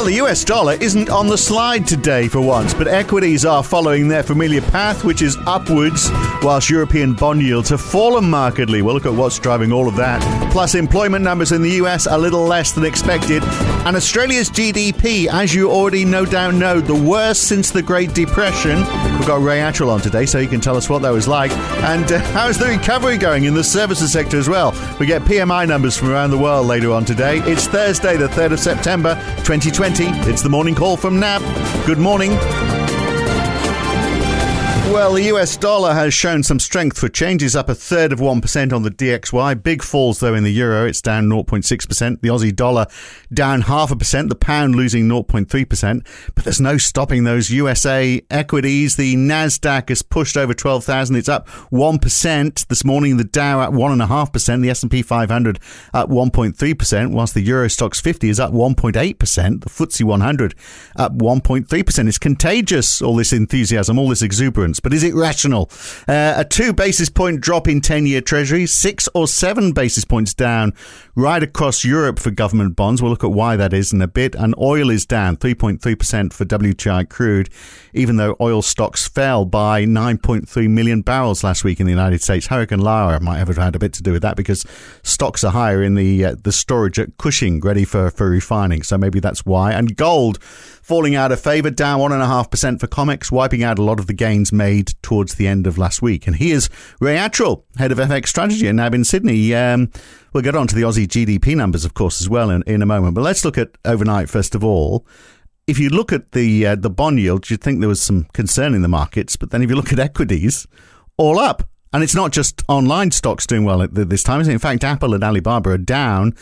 Well, the US dollar isn't on the slide today for once, but equities are following their familiar path, which is upwards, whilst European bond yields have fallen markedly. We'll look at what's driving all of that. Plus, employment numbers in the US a little less than expected, and Australia's GDP, as you already no doubt know, the worst since the Great Depression. We've got Ray Attrill on today, so he can tell us what that was like. And uh, how's the recovery going in the services sector as well? We get PMI numbers from around the world later on today. It's Thursday, the 3rd of September, 2020. It's the morning call from NAB. Good morning. Well, the US dollar has shown some strength for changes up a third of 1% on the DXY. Big falls, though, in the euro. It's down 0.6%. The Aussie dollar down half a percent. The pound losing 0.3%. But there's no stopping those USA equities. The NASDAQ has pushed over 12,000. It's up 1%. This morning, the Dow at 1.5%. The S&P 500 at 1.3%, whilst the Euro Stoxx 50 is up 1.8%. The FTSE 100 up 1.3%. It's contagious, all this enthusiasm, all this exuberance but is it rational? Uh, a two basis point drop in 10 year treasuries, six or seven basis points down right across Europe for government bonds. We'll look at why that is in a bit. And oil is down 3.3% for WTI crude, even though oil stocks fell by 9.3 million barrels last week in the United States. Hurricane Laura might have had a bit to do with that because stocks are higher in the uh, the storage at Cushing, ready for, for refining. So maybe that's why. And gold falling out of favour, down 1.5% for COMEX, wiping out a lot of the gains made towards the end of last week. And here's Ray Attrill, head of FX strategy at NAB in Sydney. Um, we'll get on to the Aussie GDP numbers, of course, as well in, in a moment. But let's look at overnight first of all. If you look at the uh, the bond yield, you'd think there was some concern in the markets. But then if you look at equities, all up. And it's not just online stocks doing well at this time. In fact, Apple and Alibaba are down.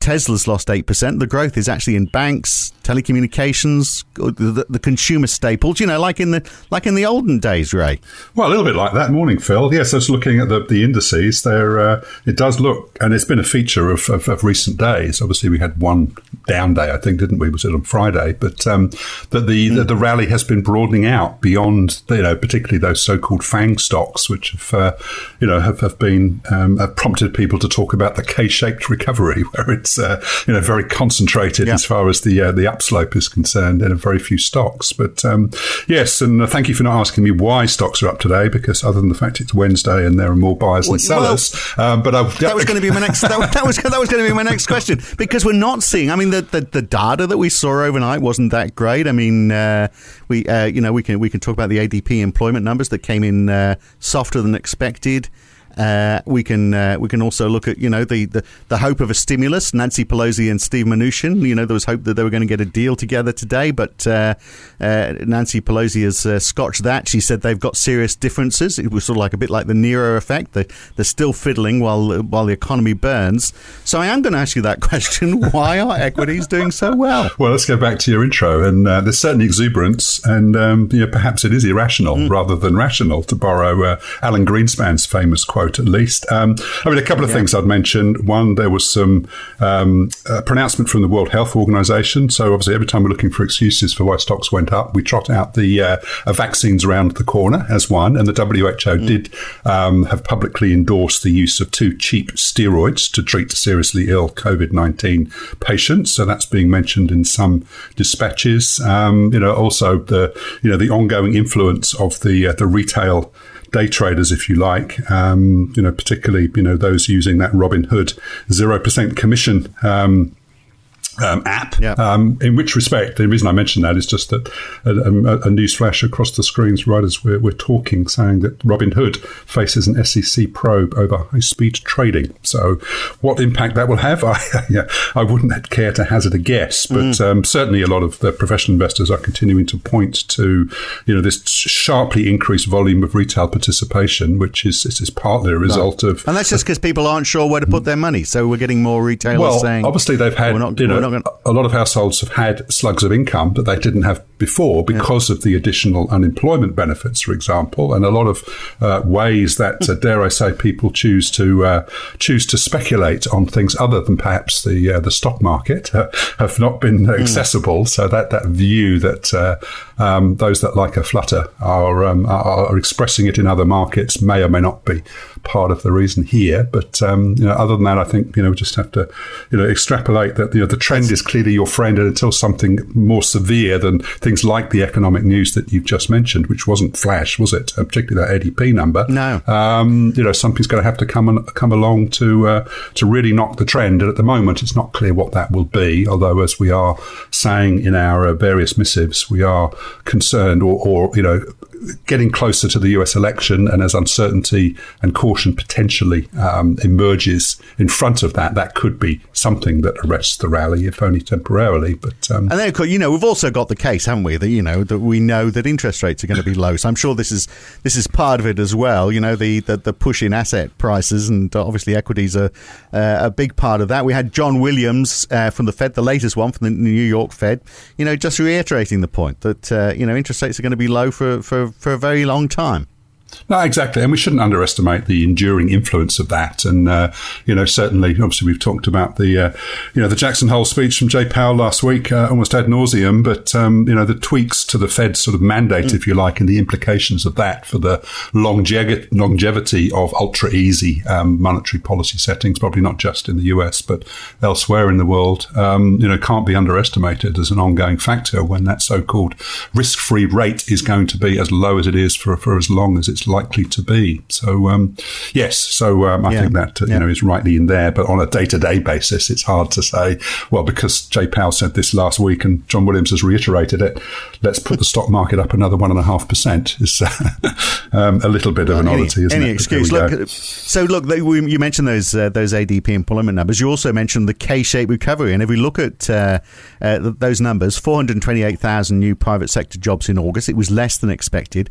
Tesla's lost 8%. The growth is actually in banks, telecommunications, the, the, consumer staples, you know, like in the like in the olden days, Ray. Well, a little bit like that. Morning, Phil. Yes, was looking at the, the indices. There, uh, it does look, and it's been a feature of, of, of, recent days. Obviously, we had one down day, I think, didn't we? Was it on Friday? But um, that the, mm. the, the rally has been broadening out beyond, you know, particularly those so-called FANG stocks, which have, uh, you know, have, have been um, have prompted people to talk about the K-shaped recovery, where it's, uh, you know, very concentrated yeah. as far as the uh, the upslope is concerned in a very few stocks. But um, yes, and uh, thank you for not asking me why stocks are up today, because other than the fact it's Wednesday and there are more buyers than sellers. Well, um, but I, that was going to be my next. That, that was that was going to be my next question because we're not seeing. I mean, the, the, the data that we saw overnight wasn't that great. I mean, uh, we uh, you know we can we can talk about the ADP employment numbers that came in uh, softer than expected. Uh, we can uh, we can also look at you know the, the, the hope of a stimulus. Nancy Pelosi and Steve Mnuchin. You know there was hope that they were going to get a deal together today, but uh, uh Nancy Pelosi has uh, scotched that. She said they've got serious differences. It was sort of like a bit like the Nero effect. They, they're still fiddling while while the economy burns. So I am going to ask you that question: Why are equities doing so well? Well, let's go back to your intro. And uh, there's certainly exuberance, and um, you know, perhaps it is irrational mm. rather than rational, to borrow Alan Greenspan's famous quote quote at least. Um, I mean, a couple of yeah. things I'd mention. One, there was some um, pronouncement from the World Health Organization. So obviously, every time we're looking for excuses for why stocks went up, we trot out the uh, vaccines around the corner as one. And the WHO mm. did um, have publicly endorsed the use of two cheap steroids to treat seriously ill COVID nineteen patients. So that's being mentioned in some dispatches. Um, you know, also the you know the ongoing influence of the uh, the retail day traders, if you like, um, you know, particularly, you know, those using that Robinhood 0% commission um, um, app. Yeah. Um, in which respect, the reason I mention that is just that a, a, a news flash across the screens right as we're, we're, talking saying that Robinhood faces an SEC probe over high speed trading. So, what impact that will have, I, yeah, I wouldn't care to hazard a guess, but mm. um, certainly a lot of the professional investors are continuing to point to you know this sharply increased volume of retail participation, which is, is partly a result of. And that's just because people aren't sure where to put their money. So, we're getting more retailers well, saying. Obviously, they've had, not, you know, a lot of households have had slugs of income that they didn't have before because yeah. of the additional unemployment benefits, for example, and a lot of uh, ways that, uh, dare I say, people choose to uh, choose to speculate on things other than perhaps the uh, the stock market uh, have not been mm. accessible. So that that view that uh, um, those that like a flutter are, um, are, are expressing it in other markets may or may not be part of the reason here. But um, you know, other than that, I think you know we just have to you know extrapolate that you know the trend is clearly your friend, and until something more severe than things like the economic news that you've just mentioned, which wasn't flash, was it? Uh, particularly that ADP number. No. Um, you know, something's going to have to come come along to uh, to really knock the trend. And at the moment, it's not clear what that will be. Although, as we are saying in our uh, various missives, we are concerned, or, or you know, getting closer to the US election, and as uncertainty and caution potentially um, emerges in front of that, that could be something that arrests the rally, if only temporarily. But um, and then, of course, you know, we've also got the case, haven't we? That you know that we know that interest rates are going to be low. So I'm sure this is this is part of it as well. You know, the the, the push in asset prices, and obviously equities are uh, a big part of that. We had John Williams uh, from the Fed, the latest one from the New York Fed. You know, just reiterating the point that uh, you know interest rates are going to be low for for for a very long time. No, exactly, and we shouldn't underestimate the enduring influence of that. And uh, you know, certainly, obviously, we've talked about the uh, you know the Jackson Hole speech from Jay Powell last week, uh, almost ad nauseum. But um, you know, the tweaks to the Fed sort of mandate, mm. if you like, and the implications of that for the longevity longevity of ultra easy um, monetary policy settings, probably not just in the US but elsewhere in the world, um, you know, can't be underestimated as an ongoing factor when that so-called risk-free rate is going to be as low as it is for for as long as it's it's likely to be. So um, yes, so um, I yeah. think that yeah. you know is rightly in there, but on a day to day basis, it's hard to say. Well, because Jay Powell said this last week, and John Williams has reiterated it. Let's put the stock market up another one and a half percent. Is uh, um, a little bit of an oddity, isn't any it? excuse. Look, so look, you mentioned those uh, those ADP employment numbers. You also mentioned the K-shaped recovery, and if we look at uh, uh, those numbers, 428,000 new private sector jobs in August. It was less than expected.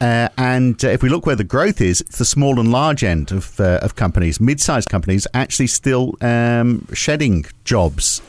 Uh, and uh, if we look where the growth is, it's the small and large end of, uh, of companies. Mid sized companies actually still um, shedding jobs.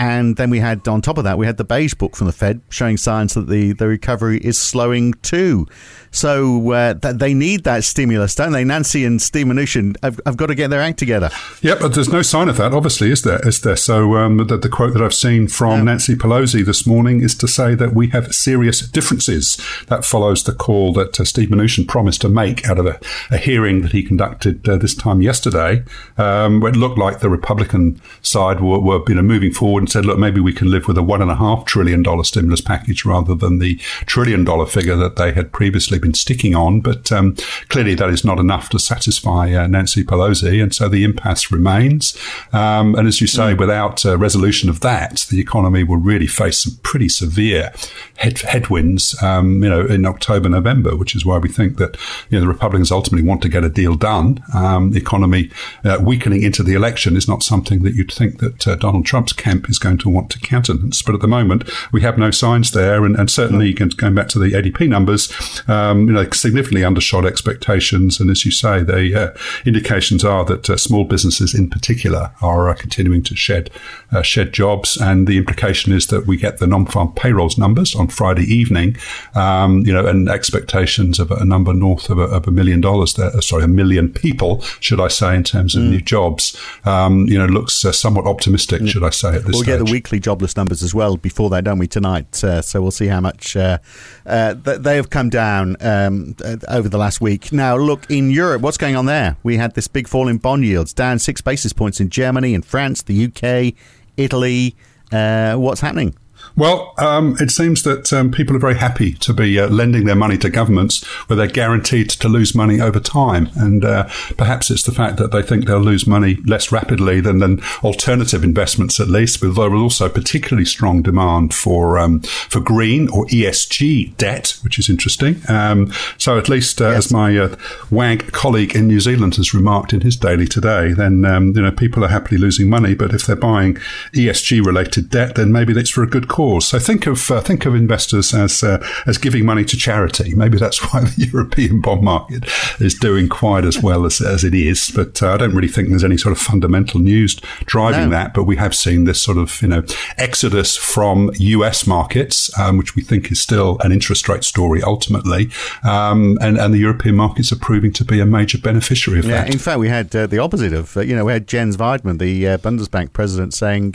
And then we had, on top of that, we had the beige book from the Fed showing signs that the, the recovery is slowing too. So uh, that they need that stimulus, don't they? Nancy and Steve Mnuchin have, have, got to get their act together. Yeah, but there's no sign of that, obviously, is there? Is there? So um, the, the, quote that I've seen from yeah. Nancy Pelosi this morning is to say that we have serious differences. That follows the call that uh, Steve Mnuchin promised to make out of a, a hearing that he conducted uh, this time yesterday, um, where it looked like the Republican side were, were you know, moving forward and said, look, maybe we can live with a one and a half trillion dollar stimulus package rather than the trillion dollar figure that they had previously been sticking on. But um, clearly, that is not enough to satisfy uh, Nancy Pelosi, and so the impasse remains. Um, and as you say, mm. without uh, resolution of that, the economy will really face some pretty severe head- headwinds. Um, you know, in October, November, which is why we think that you know the Republicans ultimately want to get a deal done. Um, the economy uh, weakening into the election is not something that you'd think that uh, Donald Trump's camp is going to want to countenance. But at the moment, we have no signs there, and, and certainly going back to the ADP numbers, um, you know, significantly undershot expectations. And as you say, the uh, indications are that uh, small businesses in particular are uh, continuing to shed uh, shed jobs. And the implication is that we get the non-farm payrolls numbers on Friday evening, um, you know, and expectations of a number north of a, of a million dollars there, uh, sorry, a million people, should I say, in terms of mm. new jobs, um, you know, looks uh, somewhat optimistic, mm. should I say, at this We'll stage. Get the weekly jobless numbers as well before that, don't we, tonight? so we'll see how much they have come down um, uh, over the last week. Now, look, in Europe, what's going on there? We had this big fall in bond yields, down six basis points in Germany, in France, the UK, Italy. Uh, what's happening? Well, um, it seems that um, people are very happy to be uh, lending their money to governments where they're guaranteed to lose money over time. And uh, perhaps it's the fact that they think they'll lose money less rapidly than, than alternative investments, at least, but there is also particularly strong demand for um, for green or ESG debt, which is interesting. Um, so, at least uh, yes. as my uh, WAG colleague in New Zealand has remarked in his daily today, then um, you know people are happily losing money, but if they're buying ESG related debt, then maybe that's for a good cause cause. So think of uh, think of investors as uh, as giving money to charity. Maybe that's why the European bond market is doing quite as well as, as it is. But uh, I don't really think there's any sort of fundamental news driving no. that. But we have seen this sort of you know exodus from U.S. markets, um, which we think is still an interest rate story ultimately, um, and and the European markets are proving to be a major beneficiary of yeah, that. In fact, we had uh, the opposite of uh, you know we had Jens Weidmann, the uh, Bundesbank president, saying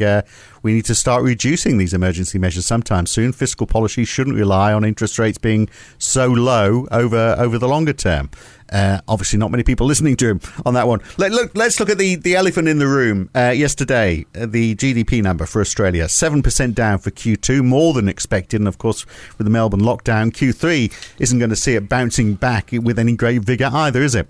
we need to start reducing these emergency emergency measures sometime soon. Fiscal policy shouldn't rely on interest rates being so low over over the longer term. Uh, obviously, not many people listening to him on that one. Let, look, let's look at the, the elephant in the room. Uh, yesterday, uh, the GDP number for Australia, 7% down for Q2, more than expected. And of course, with the Melbourne lockdown, Q3 isn't going to see it bouncing back with any great vigour either, is it?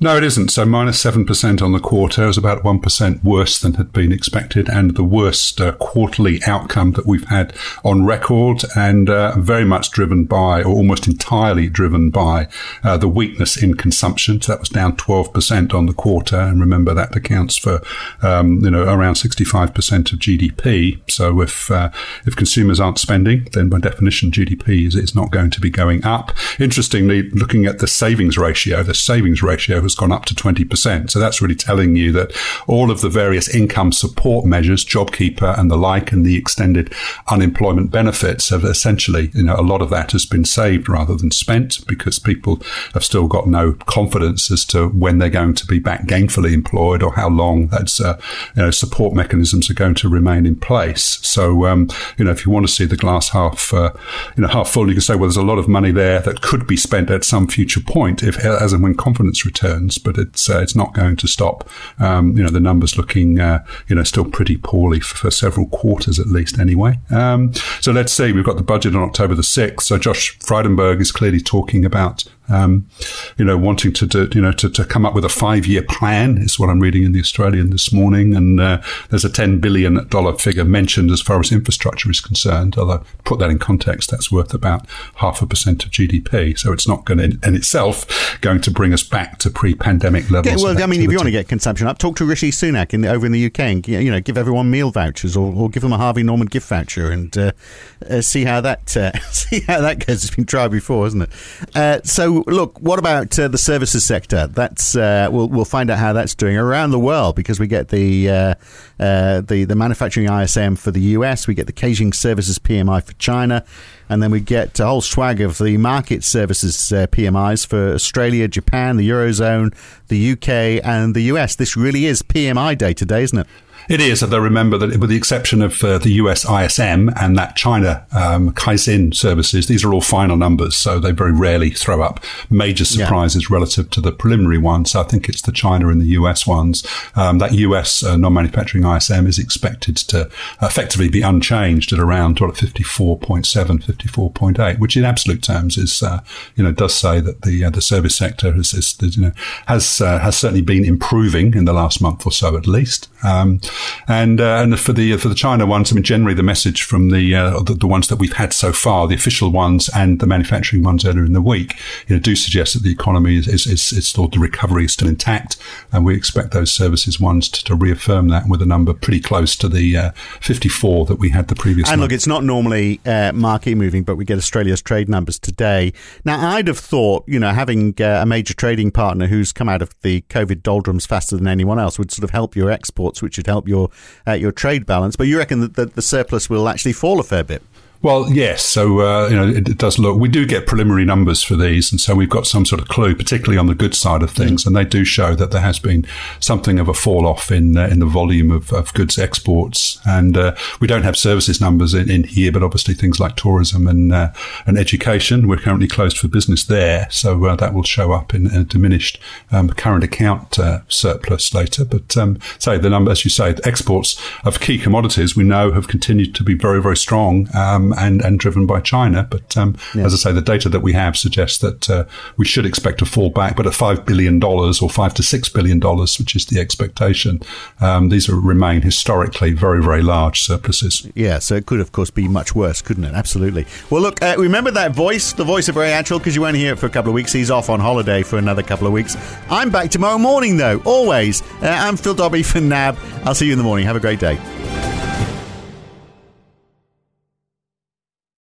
No, it isn't. So minus 7% on the quarter is about 1% worse than had been expected and the worst uh, quarterly outcome that we've had on record and uh, very much driven by or almost entirely driven by uh, the weakness in consumption. So that was down 12% on the quarter. And remember that accounts for, um, you know, around 65% of GDP. So if, uh, if consumers aren't spending, then by definition, GDP is, is not going to be going up. Interestingly, looking at the savings ratio, the savings ratio ratio has gone up to 20%. So that's really telling you that all of the various income support measures, JobKeeper and the like, and the extended unemployment benefits have essentially, you know, a lot of that has been saved rather than spent because people have still got no confidence as to when they're going to be back gainfully employed or how long those, uh, you know, support mechanisms are going to remain in place. So, um, you know, if you want to see the glass half, uh, you know, half full, you can say, well, there's a lot of money there that could be spent at some future point if, as and when confidence returns, but it's uh, it's not going to stop. Um, you know, the numbers looking uh, you know still pretty poorly for, for several quarters at least. Anyway, um, so let's see. We've got the budget on October the sixth. So Josh Frydenberg is clearly talking about um, you know, wanting to do, you know, to, to come up with a five year plan is what I'm reading in the Australian this morning. And uh, there's a $10 billion figure mentioned as far as infrastructure is concerned. Although, put that in context, that's worth about half a percent of GDP. So it's not going to, in itself, going to bring us back to pre pandemic levels. Yeah, well, I mean, if you want to get consumption up, talk to Rishi Sunak in the, over in the UK and, you know, give everyone meal vouchers or, or give them a Harvey Norman gift voucher and uh, uh, see how that, uh, see how that goes. It's been tried before, hasn't it? Uh, look, what about uh, the services sector? That's uh, we'll we'll find out how that's doing around the world because we get the uh, uh the the manufacturing ISM for the US, we get the Caixin Services PMI for China, and then we get a whole swag of the market services uh, PMIs for Australia, Japan, the eurozone, the UK, and the US. This really is PMI day today, isn't it? It is, although remember that with the exception of uh, the US ISM and that China um, Caixin services, these are all final numbers, so they very rarely throw up major surprises yeah. relative to the preliminary ones. So I think it's the China and the US ones. Um, that US uh, non-manufacturing ISM is expected to effectively be unchanged at around 54.7, 54.8, which in absolute terms is, uh, you know, does say that the uh, the service sector has, is, you know, has uh, has certainly been improving in the last month or so at least. Um, and uh, and for the for the China ones, I mean, generally the message from the, uh, the, the ones that we've had so far, the official ones and the manufacturing ones earlier in the week, you know, do suggest that the economy is is, is, is still the recovery is still intact, and we expect those services ones to, to reaffirm that with a number pretty close to the uh, 54 that we had the previous. And month. look, it's not normally uh, market moving, but we get Australia's trade numbers today. Now, I'd have thought, you know, having uh, a major trading partner who's come out of the COVID doldrums faster than anyone else would sort of help your exports, which would help your uh, your trade balance. But you reckon that the, the surplus will actually fall a fair bit? Well, yes. So, uh, you know, it, it, does look, we do get preliminary numbers for these. And so we've got some sort of clue, particularly on the good side of things. Mm. And they do show that there has been something of a fall off in, uh, in the volume of, of goods exports. And, uh, we don't have services numbers in, in, here, but obviously things like tourism and, uh, and education, we're currently closed for business there. So, uh, that will show up in a diminished, um, current account, uh, surplus later. But, um, say the number, as you say, exports of key commodities we know have continued to be very, very strong. Um, and, and driven by China. But um, yeah. as I say, the data that we have suggests that uh, we should expect to fall back, but at $5 billion or 5 to $6 billion, which is the expectation, um, these will remain historically very, very large surpluses. Yeah, so it could, of course, be much worse, couldn't it? Absolutely. Well, look, uh, remember that voice, the voice of Ray Attrill, because you won't hear it for a couple of weeks. He's off on holiday for another couple of weeks. I'm back tomorrow morning, though, always. Uh, I'm Phil Dobbie for NAB. I'll see you in the morning. Have a great day.